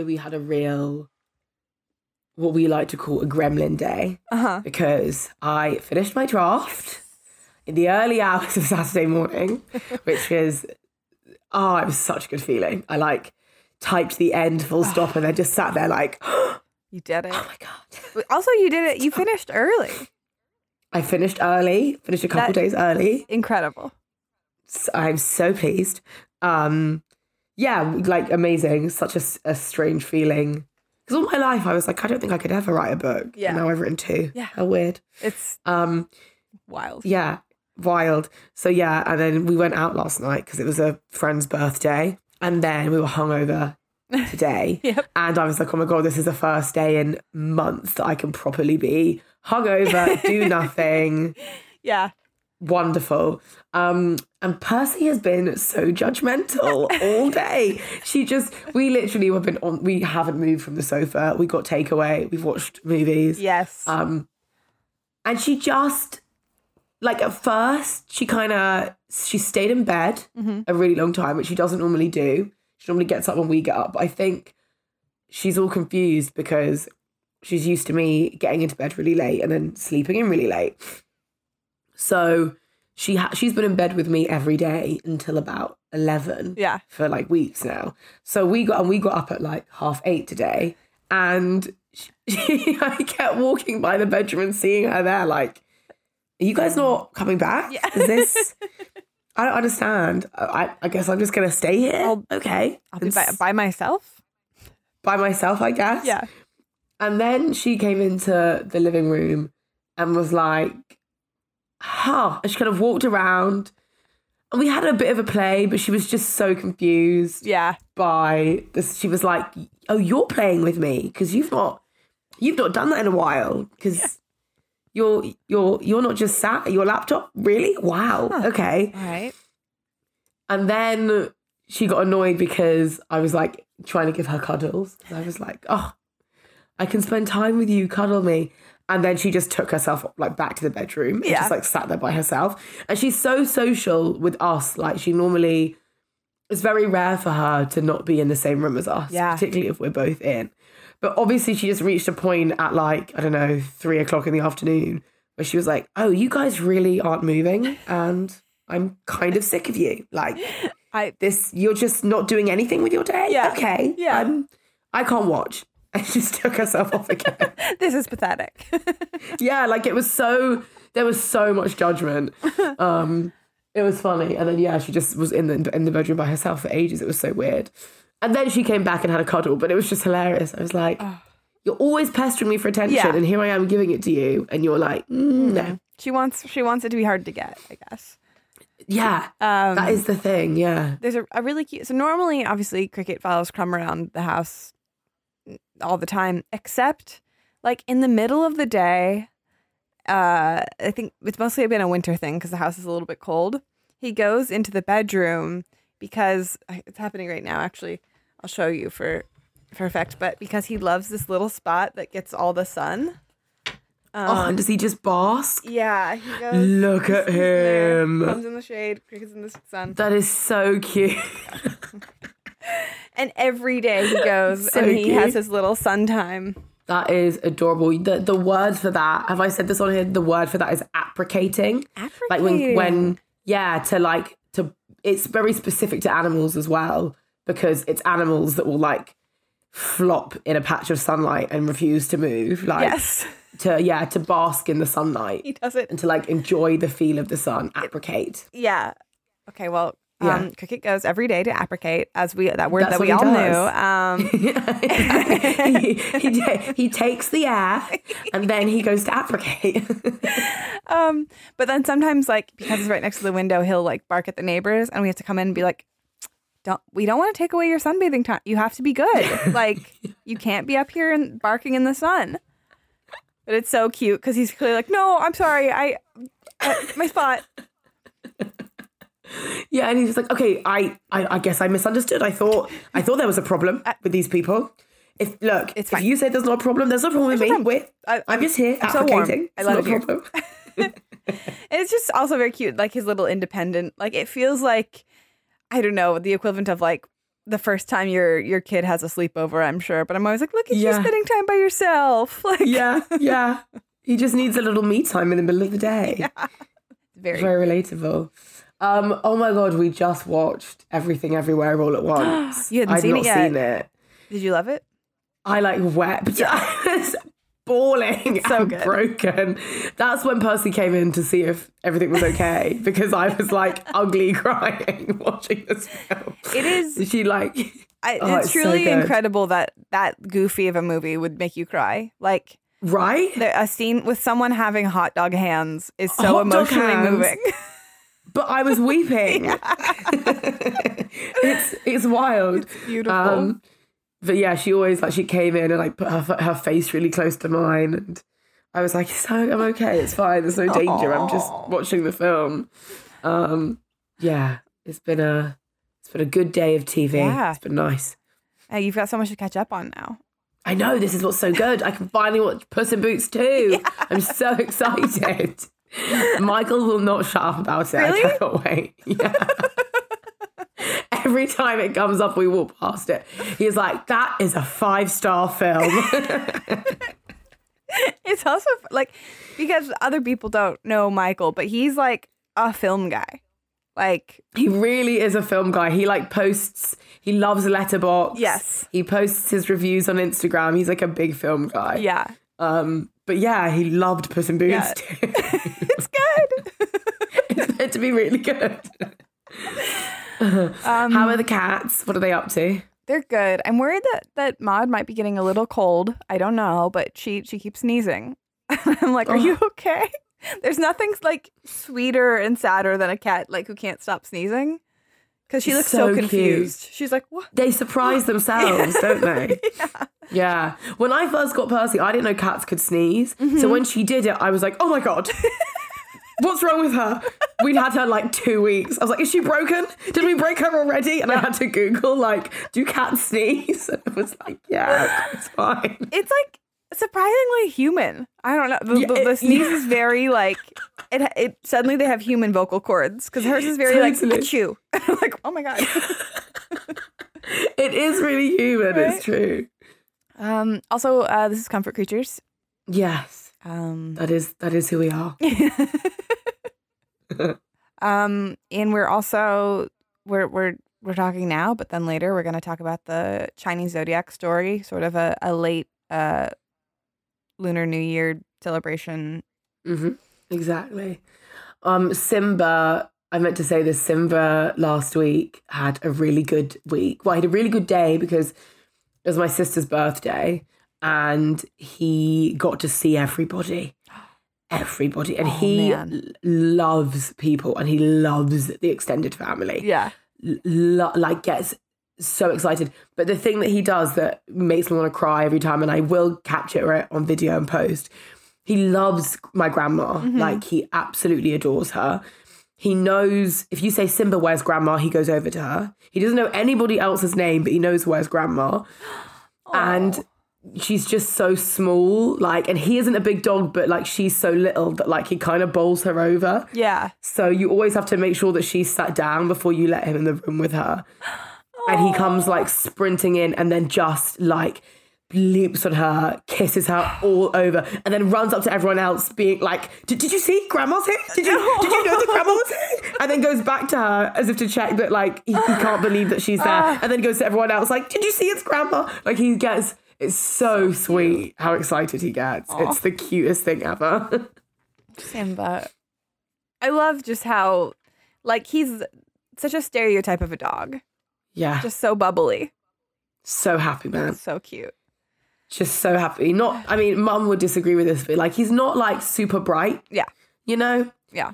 Yesterday we had a real, what we like to call a gremlin day Uh huh. because I finished my draft in the early hours of Saturday morning, which is, oh, it was such a good feeling. I like typed the end full stop and then just sat there like, You did it. Oh my God. Also, you did it. You finished early. I finished early, finished a couple That- days early. Incredible. So I'm so pleased. Um, yeah, like amazing. Such a, a strange feeling. Because all my life I was like, I don't think I could ever write a book. Yeah. And now I've written two. Yeah. How weird. It's Um, wild. yeah, wild. So yeah, and then we went out last night because it was a friend's birthday, and then we were hungover today. Yep. And I was like, oh my god, this is the first day in months that I can properly be hungover, do nothing. Yeah. Wonderful. Um, and Percy has been so judgmental all day. She just, we literally have been on, we haven't moved from the sofa. We got takeaway. We've watched movies. Yes. Um, and she just, like at first, she kind of, she stayed in bed Mhm. a really long time, which she doesn't normally do. She normally gets up when we get up. But I think she's all confused because she's used to me getting into bed really late and then sleeping in really late. So she ha- she's been in bed with me every day until about eleven yeah. for like weeks now. So we got and we got up at like half eight today, and she, I kept walking by the bedroom and seeing her there. Like, are you guys not coming back? Yeah. Is this? I don't understand. I, I guess I'm just gonna stay here. I'll- okay, I'll be by, by myself. by myself, I guess. Yeah. And then she came into the living room and was like, huh. And she kind of walked around. And we had a bit of a play, but she was just so confused Yeah. by this. She was like, "Oh, you're playing with me because you've not, you've not done that in a while because you're you're you're not just sat at your laptop. Really? Wow. Huh. Okay." All right. And then she got annoyed because I was like trying to give her cuddles. I was like, "Oh, I can spend time with you. Cuddle me." And then she just took herself like back to the bedroom and Yeah. just like sat there by herself. And she's so social with us. Like she normally it's very rare for her to not be in the same room as us, Yeah. particularly if we're both in. But obviously, she just reached a point at like, I don't know, three o'clock in the afternoon where she was like, Oh, you guys really aren't moving. And I'm kind of sick of you. Like, I this, you're just not doing anything with your day. Yeah. Okay. Yeah. I'm, I can't watch. And she just took herself off again. this is pathetic. yeah. Like, it was so, there was so much judgment. Um, it was funny. And then, yeah, she just was in the, in the bedroom by herself for ages. It was so weird. And then she came back and had a cuddle, but it was just hilarious. I was like, you're always pestering me for attention, Yeah. and here I am giving it to you, and you're like, mm, no, she wants she wants it to be hard to get, I guess. yeah, Um that is the thing, yeah, there's a, a really cute so normally obviously cricket follows crumb around the house all the time except like in the middle of the day uh i think it's mostly been a winter thing because the house is a little bit cold he goes into the bedroom because it's happening right now actually i'll show you for for effect but because he loves this little spot that gets all the sun oh, and does he just bask? yeah he goes Look at sits there, him. comes in the shade crickets in the sun That is so cute. And every day he goes So and he cute. has his little sun time. that is adorable. The the word for that, have I said this on here? The word for that is apricating. Like when when yeah, to like to it's very specific to animals as well because it's animals that will like flop in a patch of sunlight and refuse to move. Like yes, to yeah, to bask in the sunlight he does it. and to like enjoy the feel of the sun. Apricate. Yeah. Okay. Well, Yeah. um, cricket goes every day to apricate, as we that word That's that we all he knew. Um, he, he, he takes the air and then he goes to apricate. um, but then sometimes, like because it's right next to the window, he'll like bark at the neighbors, and we have to come in and be like, "Don't we don't want to take away your sunbathing time? You have to be good. like you can't be up here and barking in the sun." But it's so cute because he's clearly like, "No, I'm sorry, I, uh, my spot." Yeah, and he's like, okay, I, I, I guess I misunderstood. I thought, I thought there was a problem uh, with these people. If look, It's if you say there's no problem, there's no problem with me. no problem. Wait, I- I'm just here I'm so warm. apricating. I not it a problem. It's just also very cute, like his little independent. Like it feels like I don't know the equivalent of like the first time your your kid has a sleepover, I'm sure. But I'm always like, look at Yeah. you spending time by yourself. Like, Yeah, yeah. He just needs a little me time in the middle of the day. very. Very relatable. Um, oh my god, we just watched Everything Everywhere All at Once. You hadn't I'd seen not it yet. seen it. Did you love it? I like wept. I was bawling So and good. broken. That's when Percy came in to see if everything was okay because I was like ugly crying watching this film. It is. She like I, Oh, it's it's truly good. incredible that that goofy of a movie would make you cry. Like right? the, a scene with someone having hot dog hands is so Hot emotionally moving. But I was weeping. it's it's wild. beautiful. Um, but yeah, she always like she came in and like put her her face really close to mine, and I was like, "So I'm okay. It's fine. There's no danger. I'm just watching the film." Um, yeah, it's been a it's been a good day of TV. Yeah. It's been nice. Uh, you've got so much to catch up on now. I know this is what's so good. I can finally watch Puss in Boots too. I'm so excited. Michael will not shut up about it. Really? I cannot wait. Yeah. Every time it comes up, we walk past it. He's like, "That is a five star film." It's also like because other people don't know Michael, but he's like a film guy. Like he really is a film guy. He like posts. He loves Letterboxd. Yes. He posts his reviews on Instagram. He's like a big film guy. yeah, Um. But yeah, he loved Puss in Boots Yeah. too. it's good. it's meant to be really good. Um, How are the cats? What are they up to? They're good. I'm worried that that Maud might be getting a little cold. I don't know, but she she keeps sneezing. I'm like, are you okay? There's nothing like sweeter and sadder than a cat like who can't stop sneezing because she looks so, So cute. confused. She's like, what? They surprise themselves, don't they? Yeah. When I first got Percy, I didn't know cats could sneeze. Mm-hmm. So when she did it, I was like, oh my God. What's wrong with her? We'd had her like two weeks. I was like, is she broken? Did we break her already? And I had to Google, like, do cats sneeze? And it was like, yeah, it's fine. It's like surprisingly human. I don't know. The, Yeah, the, sneeze yeah. is very like it. It suddenly they have human vocal cords because hers is very like Totally. achoo. I'm like, oh my god. It is really human. Right? It's true. Um. Also, uh, this is Comfort Creatures. Yes. Um. That is that is who we are. Um, and we're also we're we're we're talking now, but then later we're going to talk about the Chinese zodiac story, sort of a, a late uh lunar new year celebration. hmm Exactly. Um, Simba, I meant to say this. Simba last week had a really good week. Well, he had a really good day because it was my sister's birthday and he got to see everybody. Everybody. And Oh, he man. loves people and he loves the extended family. Yeah. Lo- like, gets so excited. But the thing that he does that makes me want to cry every time, and I will capture it on video and post, he loves my grandma. Mm-hmm. Like, he absolutely adores her. He knows if you say Simba, where's grandma? He goes over to her. He doesn't know anybody else's name, but he knows where's grandma. And she's just so small. Like, and he isn't a big dog, but like she's so little that like he kind of bowls her over. Yeah. So you always have to make sure that she's sat down before you let him in the room with her. And he comes like sprinting in and then just like leaps on her, kisses her all over, and then runs up to everyone else, being like, "Did, did you see Grandma's here? Did you did you know that Grandma was here?" And then goes back to her as if to check that like he, he can't believe that she's there, ah. and then goes to everyone else like, "Did you see it's Grandma?" Like he gets. It's so, sweet how excited he gets. It's the cutest thing ever. Simba. I love just how, like, he's such a stereotype of a dog. Yeah, Just so bubbly. so happy, man. So cute. just so happy. Not, I mean, mum would disagree with this, but like he's not like super bright, Yeah. you know. Yeah.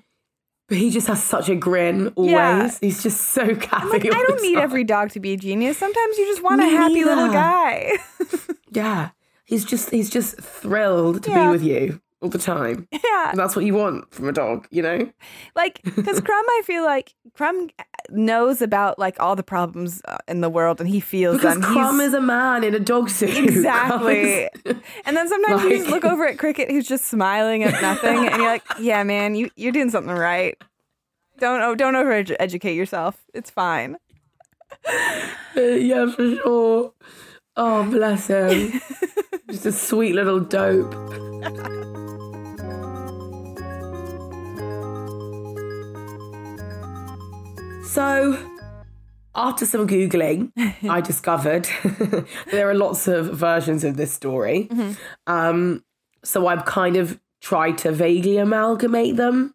But he just has such a grin always. Yeah. He's just so happy. Like, I don't need time. every dog to be a genius. Sometimes you just want a Me happy little guy. Yeah, he's just he's just thrilled to Yeah. be with you all the time. yeah. And that's what you want from a dog, you know. Like, because Crumb, I feel like Crumb knows about like all the problems uh, in the world and he feels Because them. Crumb He's- is a man in a dog suit. Exactly. is- And then sometimes you just look over at Cricket who's just smiling at nothing and you're like, yeah, man, you, you're doing something right. Don't oh, don't over educate yourself. It's fine. Yeah, for sure. Oh, bless him. Just a sweet little dope. So, after some Googling, I discovered there are lots of versions of this story. Um, so, I've kind of tried to vaguely amalgamate them,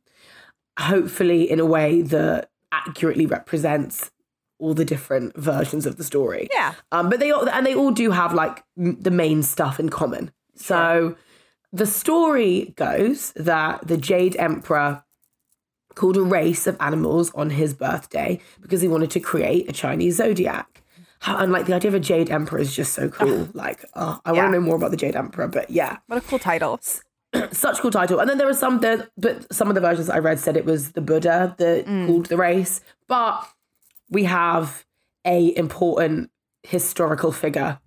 hopefully, in a way that accurately represents all the different versions of the story. Yeah. Um, but they all and they all do have like m- the main stuff in common. So the story goes that the Jade Emperor called a race of animals on his birthday because he wanted to create a Chinese zodiac. How, and like the idea of a Jade Emperor is just so cool. like, oh, I Yeah. want to know more about the Jade Emperor. But yeah, What a cool title. such a cool title. And then there were some there, but some of the versions I read said it was the Buddha that called the race. But we have a important historical figure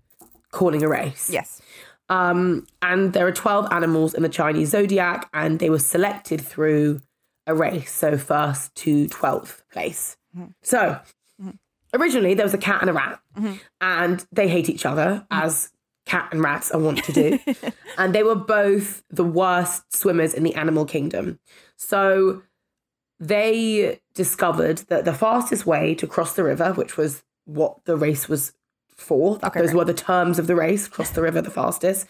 calling a race. Yes. Um, and there are 12 animals in the Chinese zodiac, and they were selected through a race. So first to 12th place. Mm-hmm. So mm-hmm. originally there was a cat and a rat, mm-hmm. and they hate each other as cat and rats are wont to do. and they were both the worst swimmers in the animal kingdom. So they discovered that the fastest way to cross the river, which was what the race was for, Okay, those great. were the terms of the race, cross the river the fastest,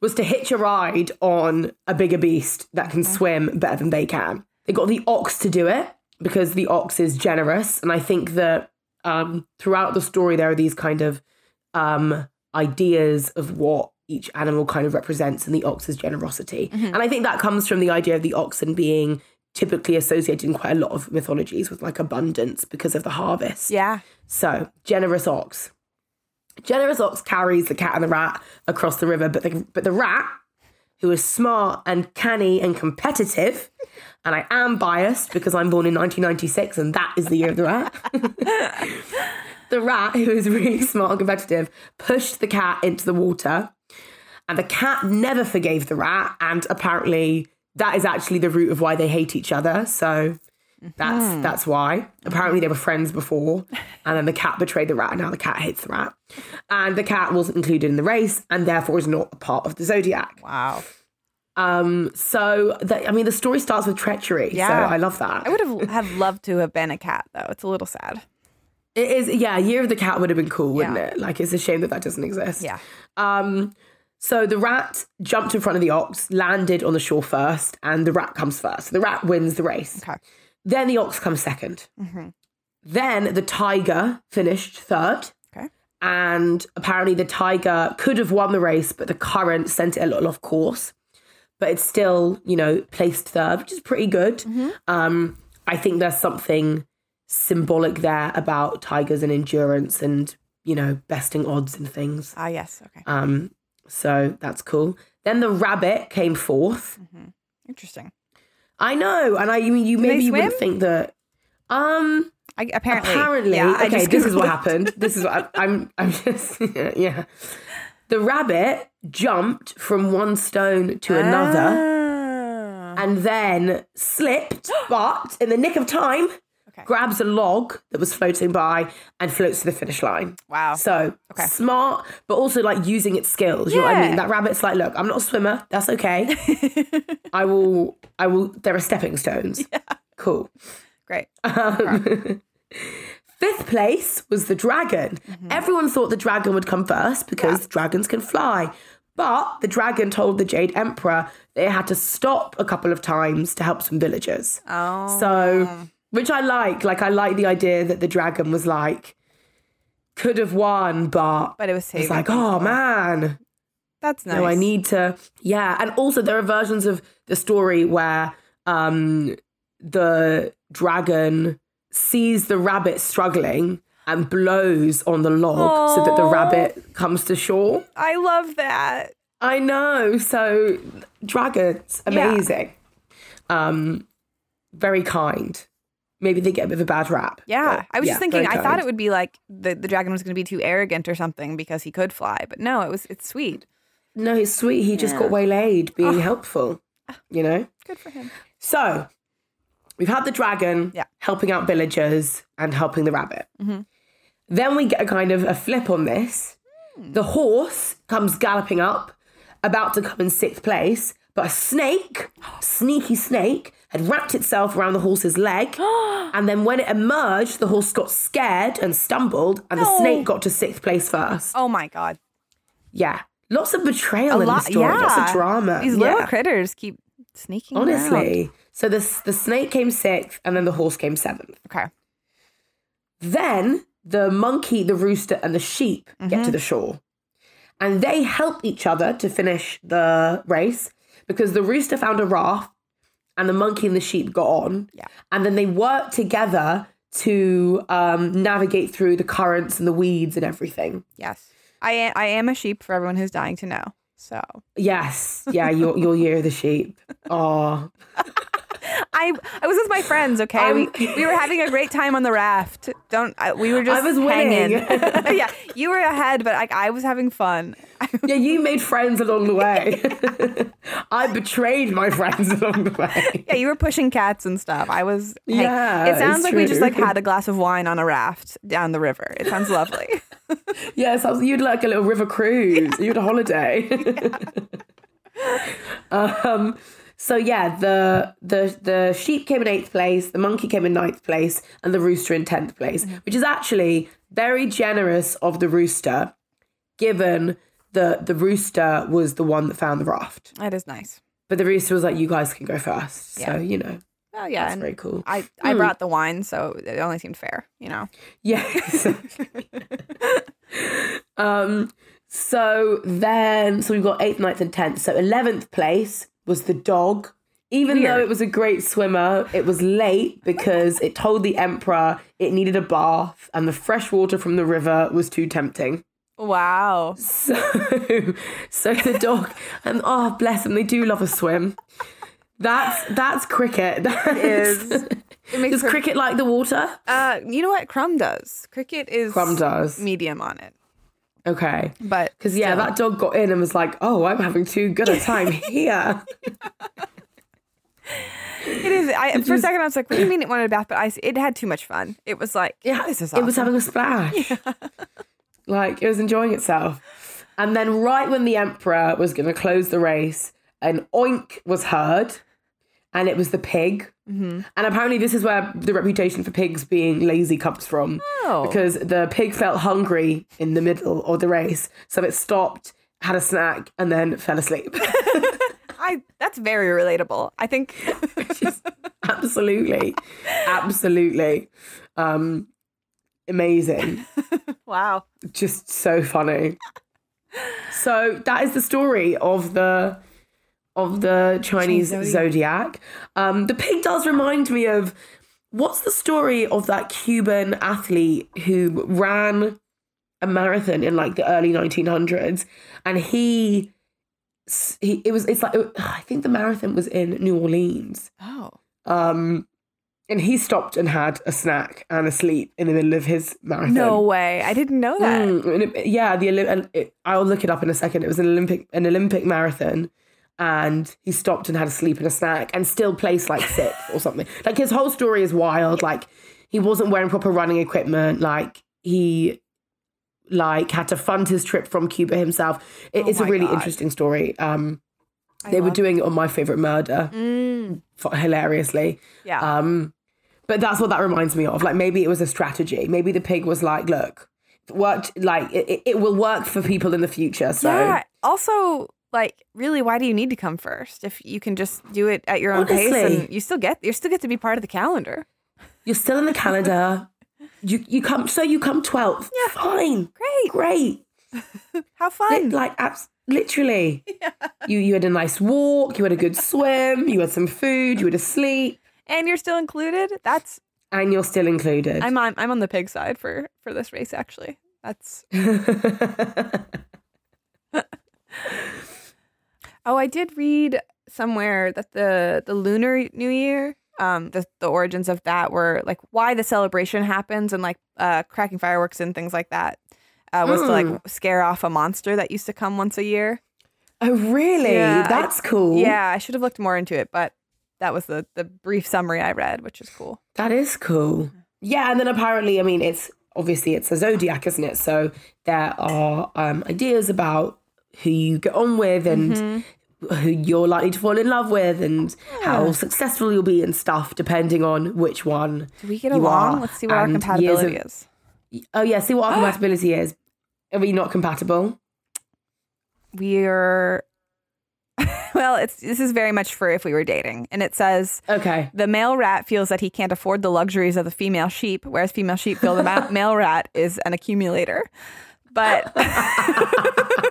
was to hitch a ride on a bigger beast that can swim better than they can. They got the ox to do it because the ox is generous. And I think that um, throughout the story, there are these kind of um, ideas of what each animal kind of represents and the ox's generosity. And I think that comes from the idea of the oxen being typically associated in quite a lot of mythologies with like abundance because of the harvest. Yeah. So, generous ox. Generous ox carries the cat and the rat across the river, but the, but the rat, who is smart and canny and competitive, and I am biased because I'm born in 1996 and that is the year of the rat. the rat, who is really smart and competitive, pushed the cat into the water, and the cat never forgave the rat, and apparently that is actually the root of why they hate each other. So that's hmm. that's why. Apparently they were friends before, and then the cat betrayed the rat, and now the cat hates the rat. And the cat wasn't included in the race, and therefore is not a part of the zodiac. Wow. Um, so the, I mean, the story starts with treachery. Yeah. So I love that. I would have have loved to have been a cat though. It's a little sad. It is, yeah. Year of the cat would have been cool, wouldn't Yeah. it? Like it's a shame that that doesn't exist. Yeah. Um, so the rat jumped in front of the ox, landed on the shore first, and the rat comes first. So the rat wins the race. Okay. Then the ox comes 2nd Mm-hmm. Then the tiger finished third. Okay. And apparently the tiger could have won the race, but the current sent it a little off course. But it's still, you know, placed third, which is pretty good. Mm-hmm. Um, I think there's something symbolic there about tigers and endurance and, you know, besting odds and things. Ah, yes. Okay. Um, so that's cool. Then the rabbit came fourth. Interesting. I know, and I you mean you maybe you wouldn't think that. Um, I, apparently. apparently, Yeah, okay. This is what happened. This is what I, I'm. I'm just yeah. The rabbit jumped from one stone to another, Ah. and then slipped, but in the nick of time, Okay. grabs a log that was floating by and floats to the finish line. Wow. So Okay. smart, but also like using its skills. You know what I Yeah. mean? That rabbit's like, look, I'm not a swimmer. That's okay. I will. I will. There are stepping stones. Yeah. Cool. Great. Um, fifth place was the dragon. Everyone thought the dragon would come first because dragons can fly. But the dragon told the Jade Emperor they had to stop a couple of times to help some villagers. Oh. So, which I like. Like, I like the idea that the dragon was like, could have won, but But it was it's saving like, oh man, That's nice. no, I need to. Yeah, and also there are versions of the story where um the dragon sees the rabbit struggling and blows on the log so that the rabbit comes to shore. I love that. I know. So dragons, Yeah. amazing. Um very kind. Maybe they get a bit of a bad rap. Yeah. I was yeah, just thinking, I thought it would be like the, the dragon was going to be too arrogant or something because he could fly. But no, it was it's sweet. No, he's sweet. He just got waylaid being helpful. You know? Good for him. So we've had the dragon Yeah. helping out villagers and helping the rabbit. Mhm. Then we get a kind of a flip on this. The horse comes galloping up, about to come in sixth place, but a snake, sneaky snake, had wrapped itself around the horse's leg. and then when it emerged, the horse got scared and stumbled, and the snake got to sixth place first. Oh my god. Yeah. Lots of betrayal in lot- the story, lots of drama. These yeah. little critters keep sneaking around. So the, the snake came sixth, and then the horse came seventh. Okay. Then the monkey, the rooster, and the sheep get Mm-hmm. to the shore. And they help each other to finish the race because the rooster found a raft and the monkey and the sheep got on. Yeah. And then they work together to um, navigate through the currents and the weeds and everything. Yes. I am, I am a sheep for everyone who's dying to know. So Yes. Yeah, you're, you're Year of the Sheep. Oh, I I was with my friends. Okay, we, we were having a great time on the raft. Don't I, we were just was hanging. winning. yeah, you were ahead, but like I was having fun. yeah, you made friends along the way. I betrayed my friends along the way. Yeah, you were pushing cats and stuff. I was. hang- Yeah, it sounds like we just like had a glass of wine on a raft down the river. It sounds lovely. Yes, I was, you'd like a little river cruise. You had a holiday. um, so yeah, the the the sheep came in eighth place, the monkey came in ninth place, and the rooster in tenth place, which is actually very generous of the rooster, given that the rooster was the one that found the raft, that is nice. but the rooster was like, "You guys can go first. So Yeah. you know, Oh yeah, that's very cool. I I brought the wine, so it only seemed fair. You know. Yeah. exactly. um. So then, so we've got eighth, ninth, and tenth. So eleventh place was the dog. Even though it was a great swimmer, it was late because it told the emperor it needed a bath, and the fresh water from the river was too tempting. Wow. So, so the dog, and oh bless them, they do love a swim. That's that's cricket. That Is it makes Does cricket like the water? uh you know what Crumb does? Cricket is Crumb does. medium on it, Okay. but Because yeah, still. that dog got in and was like, "Oh, I'm having too good a time here." It is. I for a second I was like, "What do you mean it wanted a bath?" But I, it had too much fun. It was like, yeah, this is it was having a splash. like it was enjoying itself. And then, right when the emperor was going to close the race, an oink was heard, and it was the pig. Mm-hmm. And apparently, this is where the reputation for pigs being lazy comes from, Oh. because the pig felt hungry in the middle of the race, so it stopped, had a snack, and then fell asleep. I that's very relatable. I think absolutely absolutely um amazing wow. just so funny so that is the story of the of the chinese zodiac um the pig does remind me of what's the story of that cuban athlete who ran a marathon in like the early 1900s and he he it was it's like i think the marathon was in new orleans Oh. um, and he stopped and had a snack and a sleep in the middle of his marathon. No way. I didn't know that. Mm, it- yeah, the Olymp- it, I'll look it up in a second. It was an Olympic an Olympic marathon, and he stopped and had a sleep and a snack, and still placed like sixth or something. Like his whole story is wild. Like he wasn't wearing proper running equipment. Like he like had to fund his trip from Cuba himself. It, Oh it's a really God. interesting story. Um, I they were doing it on My Favorite Murder Mm, hilariously. yeah. Um, but that's what that reminds me of. Like maybe it was a strategy. Maybe the pig was like, look, worked. Like it, it- it will work for people in the future. So yeah. Also, like, really, why do you need to come first if you can just do it at your own pace and you still get you still get to be part of the calendar? you're still in the calendar. you you come. So you come twelfth. Yeah. Fine. Great. Great. How fun. like abs- literally. yeah. You you had a nice walk. You had a good swim. You had some food. You had a sleep, and you're still included. That's and you're still included. I'm on I'm on the pig side for for this race actually. That's Oh, I did read somewhere that the the lunar new year, um, the the origins of that were like why the celebration happens and like uh cracking fireworks and things like that. Uh, was to like scare off a monster that used to come once a year. oh really? Yeah, I- That's cool. Yeah, I should have looked more into it, but that was the the brief summary I read, which is cool. That is cool. Yeah, and then apparently, I mean, it's obviously it's a zodiac, isn't it? So there are um, ideas about who you get on with and Mm-hmm. who you're likely to fall in love with and how successful you'll be and stuff, depending on which one. Do we get you along? are Let's see what our and years compatibility of- is. Oh yeah, see what our compatibility is. Are we not compatible? We're well, it's this is very much for if we were dating. And it says Okay. the male rat feels that he can't afford the luxuries of the female sheep, whereas female sheep feel the ma- male rat is an accumulator. But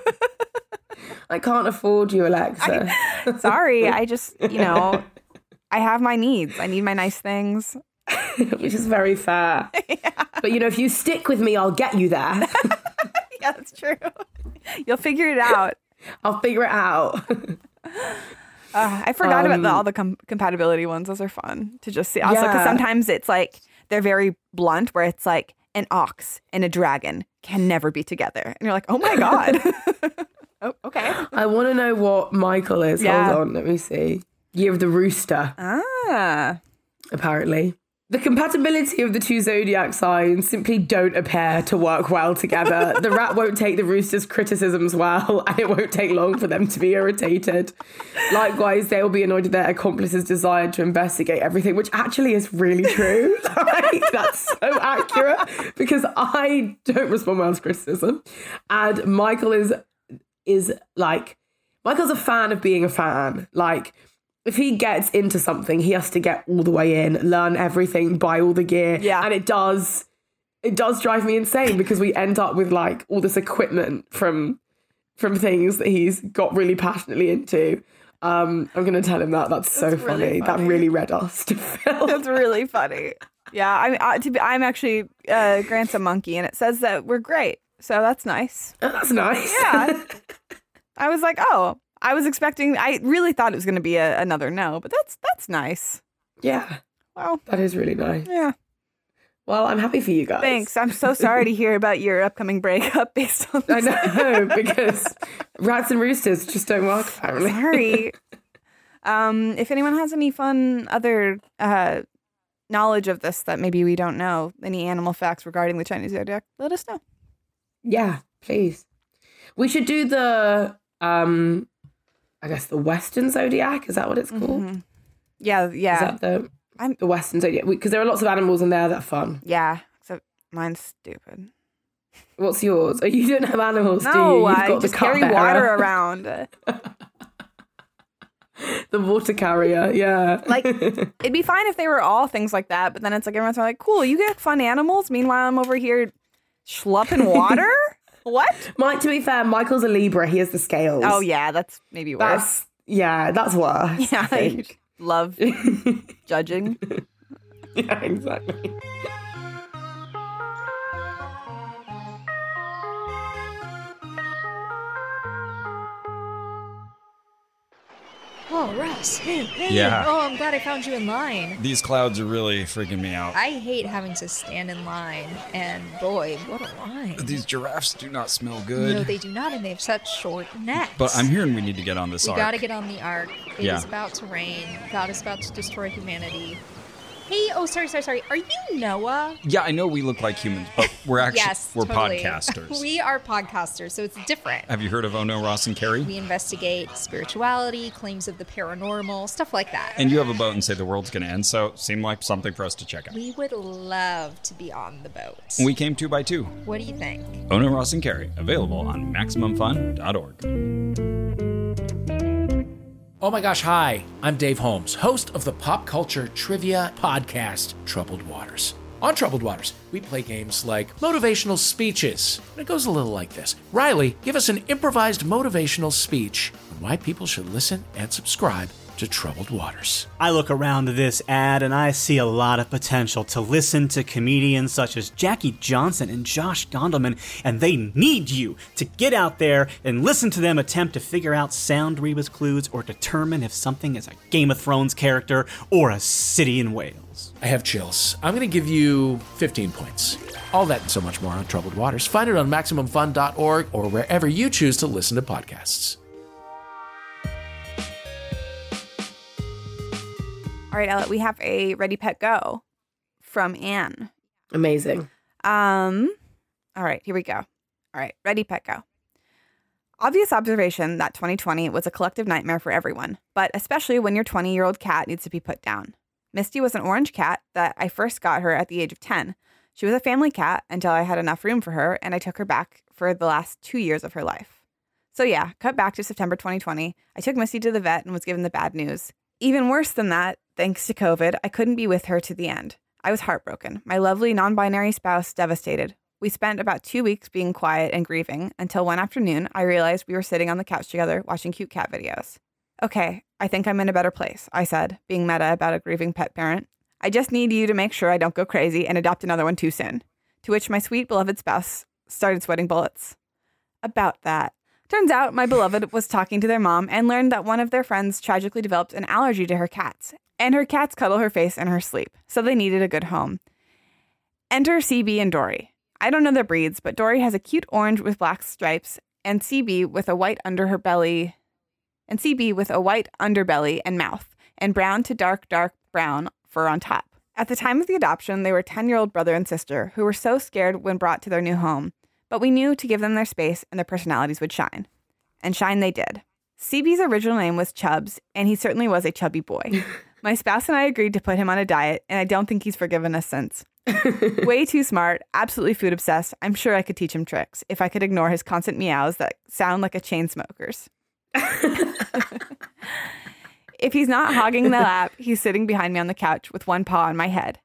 I can't afford you, Alexa. sorry, I just, you know, I have my needs. I need my nice things. which is very fair. But you know, if you stick with me, I'll get you there. Yeah, that's true. You'll figure it out. I'll figure it out. Uh, I forgot about the, Um, all the com- compatibility ones. Those are fun to just see. Also, because Yeah. sometimes it's like they're very blunt, where it's like an ox and a dragon can never be together, and you're like, oh my god. Oh, okay. I want to know what Michael is. Yeah. Hold on, let me see. Year of the Rooster, Ah, apparently. The compatibility of the two zodiac signs simply don't appear to work well together. the rat won't take the rooster's criticisms well, and it won't take long for them to be irritated. Likewise, they will be annoyed at their accomplice's desire to investigate everything, which actually is really true. like, that's so accurate because I don't respond well to criticism. And Michael is is like Michael's a fan of being a fan. Like if he gets into something, he has to get all the way in, learn everything, buy all the gear. Yeah. And it does it does drive me insane because we end up with like all this equipment from from things that he's got really passionately into. Um, I'm gonna tell him that. That's so That's funny. really That really read us to Phil. that's really funny. Yeah, I'm uh, to be, I'm actually uh, Grant's a monkey, and it says that we're great, so that's nice. That's nice. Yeah. I was like, oh, I was expecting. I really thought it was going to be a, another no, but that's that's nice. yeah. Well, That is really nice. yeah. Well, I'm happy for you guys. Thanks. I'm so sorry to hear about your upcoming breakup based on I know because rats and roosters just don't work apparently. Sorry. um, if anyone has any fun other uh, knowledge of this that maybe we don't know, any animal facts regarding the Chinese zodiac, let us know. Yeah, please. We should do the um I guess the Western Zodiac, is that what it's called? Mhm. Yeah, Is yeah, that the I'm- the Western Zodiac? Because there are lots of animals in there that are fun. yeah. Except mine's stupid. What's yours? Oh, you don't have animals, do you? You've I got just carry cupbearer, water around. the water carrier. Yeah, Like it'd be fine if they were all things like that, but then it's like everyone's like, "Cool, you get fun animals." Meanwhile, I'm over here schlupping water. what? Mike. To be fair, Michael's a Libra. He has the scales. Oh yeah, that's maybe worse. that's yeah, that's worse. yeah, I I think. love judging. yeah, exactly. Oh, Russ. Hey, hey. Yeah. Oh, I'm glad I found you in line. These clouds are really freaking me out. I hate having to stand in line, and boy, what a line. These giraffes do not smell good. No, they do not, and they have such short necks. but I'm hearing we need to get on this We arc. gotta get on the ark. It is Yeah. about to rain. God is about to destroy humanity. Hey, oh, sorry, sorry, sorry. Are you Noah? yeah, I know we look like humans, but we're actually yes, we're totally. podcasters. we are podcasters, so it's different. Have you heard of Ono Ross and Carrie? We investigate spirituality, claims of the paranormal, stuff like that. And you have a boat and say the world's going to end, so it seemed like something for us to check out. we would love to be on the boat. We came two by two. what do you think? Ono Ross and Carrie, available on MaximumFun.org. Oh my gosh, hi. I'm Dave Holmes, host of the pop culture trivia podcast Troubled Waters. On Troubled Waters, we play games like motivational speeches. And it goes a little like this Riley, give us an improvised motivational speech on why people should listen and subscribe to Troubled Waters. I look around this ad and I see a lot of potential to listen to comedians such as Jackie Johnson and Josh Gondelman, and they need you to get out there and listen to them attempt to figure out sound rebus clues or determine if something is a Game of Thrones character or a city in Wales. I have chills. I'm going to give you 15 points. All that and so much more on Troubled Waters. Find it on MaximumFun.org or wherever you choose to listen to podcasts. All right, Ella, we have a Ready Pet Go from Anne. Amazing. Um, all right, here we go. All right, ready, pet, go. Obvious observation that 2020 was a collective nightmare for everyone, but especially when your 20 year old cat needs to be put down. Misty was an orange cat that I first got her at the age of 10. She was a family cat until I had enough room for her, and I took her back for the last two years of her life. So, yeah, cut back to September 2020. I took Misty to the vet and was given the bad news. Even worse than that, thanks to COVID, I couldn't be with her to the end. I was heartbroken. My lovely non binary spouse devastated. We spent about two weeks being quiet and grieving until one afternoon I realized we were sitting on the couch together watching cute cat videos. Okay, I think I'm in a better place, I said, being meta about a grieving pet parent. I just need you to make sure I don't go crazy and adopt another one too soon. To which my sweet beloved spouse started sweating bullets. About that. Turns out my beloved was talking to their mom and learned that one of their friends tragically developed an allergy to her cats, and her cats cuddle her face in her sleep, so they needed a good home. Enter CB and Dory. I don't know their breeds, but Dory has a cute orange with black stripes, and CB with a white under her belly, and CB with a white underbelly and mouth, and brown to dark, dark brown fur on top. At the time of the adoption, they were 10 year old brother and sister who were so scared when brought to their new home, but we knew to give them their space and their personalities would shine. And shine they did. CB's original name was Chubbs, and he certainly was a chubby boy. My spouse and I agreed to put him on a diet, and I don't think he's forgiven us since. Way too smart, absolutely food obsessed. I'm sure I could teach him tricks if I could ignore his constant meows that sound like a chain smoker's. if he's not hogging the lap, he's sitting behind me on the couch with one paw on my head.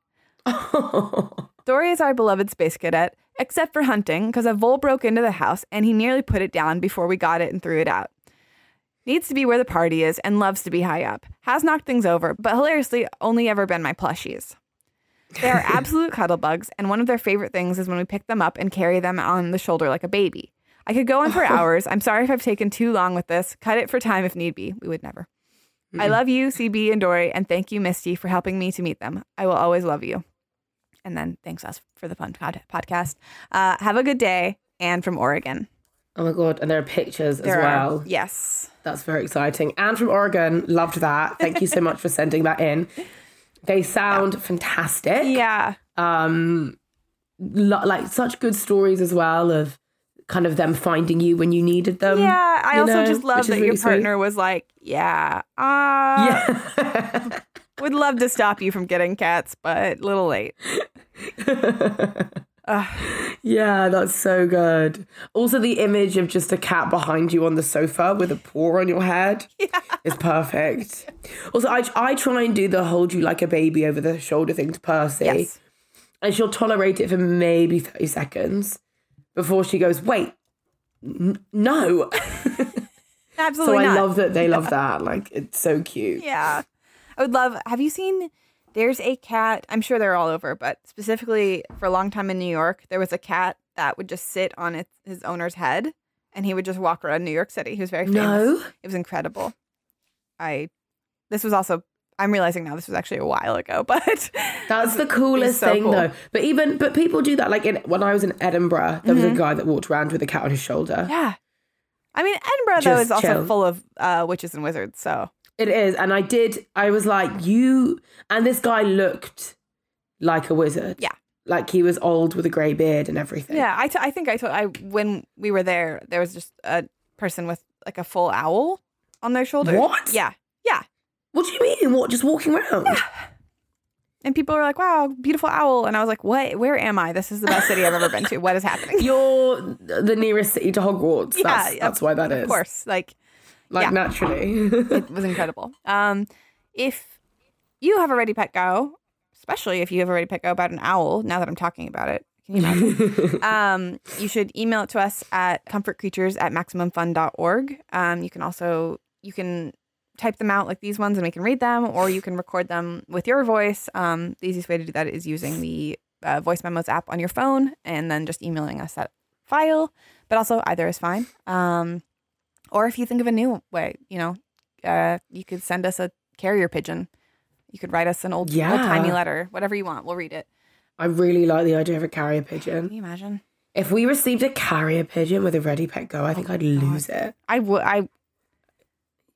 Dory is our beloved space cadet, except for hunting, because a vole broke into the house and he nearly put it down before we got it and threw it out. Needs to be where the party is and loves to be high up. Has knocked things over, but hilariously only ever been my plushies. They are absolute cuddle bugs, and one of their favorite things is when we pick them up and carry them on the shoulder like a baby. I could go on for hours. I'm sorry if I've taken too long with this. Cut it for time if need be. We would never. I love you, CB and Dory, and thank you, Misty, for helping me to meet them. I will always love you. And then thanks us for the fun pod- podcast. Uh, have a good day. And from Oregon. Oh my god, and there are pictures There as are- well. yes. That's very exciting. And from Oregon, loved that. Thank you so much for sending that in. They sound fantastic. Yeah. Um, lo- like such good stories as well of kind of them finding you when you needed them. Yeah. I also know, just love that your really sweet. partner was like, yeah, uh, Yeah. would love to stop you from getting cats, but a little late. yeah, that's so good. Also, the image of just a cat behind you on the sofa with a paw on your head is perfect. Also, I, I try and do the hold you like a baby over the shoulder thing to Percy. Yes. and she'll tolerate it for maybe 30 seconds before she goes, wait, n- no. Absolutely. So I not. love that they love that. Like, it's so cute. Yeah. I would love. Have you seen? There's a cat. I'm sure they're all over, but specifically for a long time in New York, there was a cat that would just sit on its, his owner's head, and he would just walk around New York City. He was very famous. No. It was incredible. I. This was also. I'm realizing now this was actually a while ago, but That's the coolest so thing, cool. though. But even, but people do that. Like in, when I was in Edinburgh, there was a guy that walked around with a cat on his shoulder. Mm-hmm. yeah. I mean, Edinburgh though Just is also full of uh, witches and wizards. So It is. And I did, I was like, you, and this guy looked like a wizard. Yeah. Like he was old with a grey beard and everything. yeah, I, t- I think I told I when we were there, there was just a person with like a full owl on their shoulder. What? Yeah, yeah. What do you mean? What, just walking around? And people were like, "Wow, beautiful owl!" And I was like, "What? Where am I? This is the best city I've ever been to. What is happening?" You're the nearest city to Hogwarts. that's, Yeah, that's of- why that is. Of course, like Like yeah. naturally. it was incredible. Um, if you have a ready pet go, especially if you have a ready pet go about an owl, now that I'm talking about it, can you imagine? um, you should email it to us at comfortcreatures at maximumfun.org. Um, you can also you can type them out like these ones and we can read them, or you can record them with your voice. Um, the easiest way to do that is using the uh, voice memos app on your phone and then just emailing us that file. But also either is fine. Um, or if you think of a new way, you know, uh, you could send us a carrier pigeon. You could write us an old, Yeah. old timey letter, whatever you want. We'll read it. I really like the idea of a carrier pigeon. Can you imagine? If we received a carrier pigeon with a ready pet go, I think I'd lose it. I would. I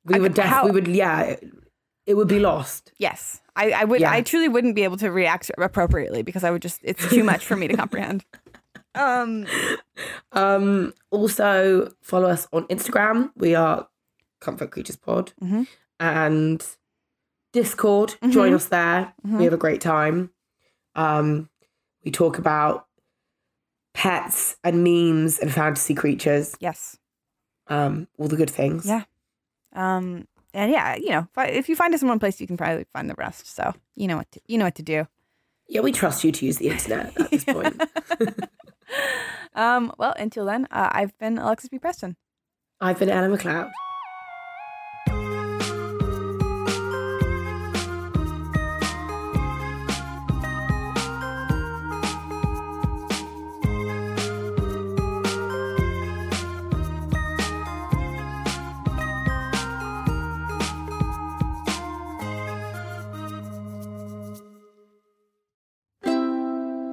We I would could- def- how- we would yeah, it, it would be lost. yes. I, I would Yeah. I truly wouldn't be able to react appropriately because I would just it's too much for me to comprehend. Um Um, also follow us on Instagram. We are Comfort Creatures Pod. Mhm. And Discord. Join us there. We have a great time. Um, we talk about pets and memes and fantasy creatures. yes. Um, all the good things. Yeah. Um and yeah, you know, if, if you find us in one place, you can probably find the rest. So you know what to, you know what to do. Yeah, we trust you to use the internet at this point. Um, well, until then, uh, I've been Alexis B. Preston. I've been Ella McLeod.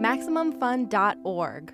MaximumFun.org.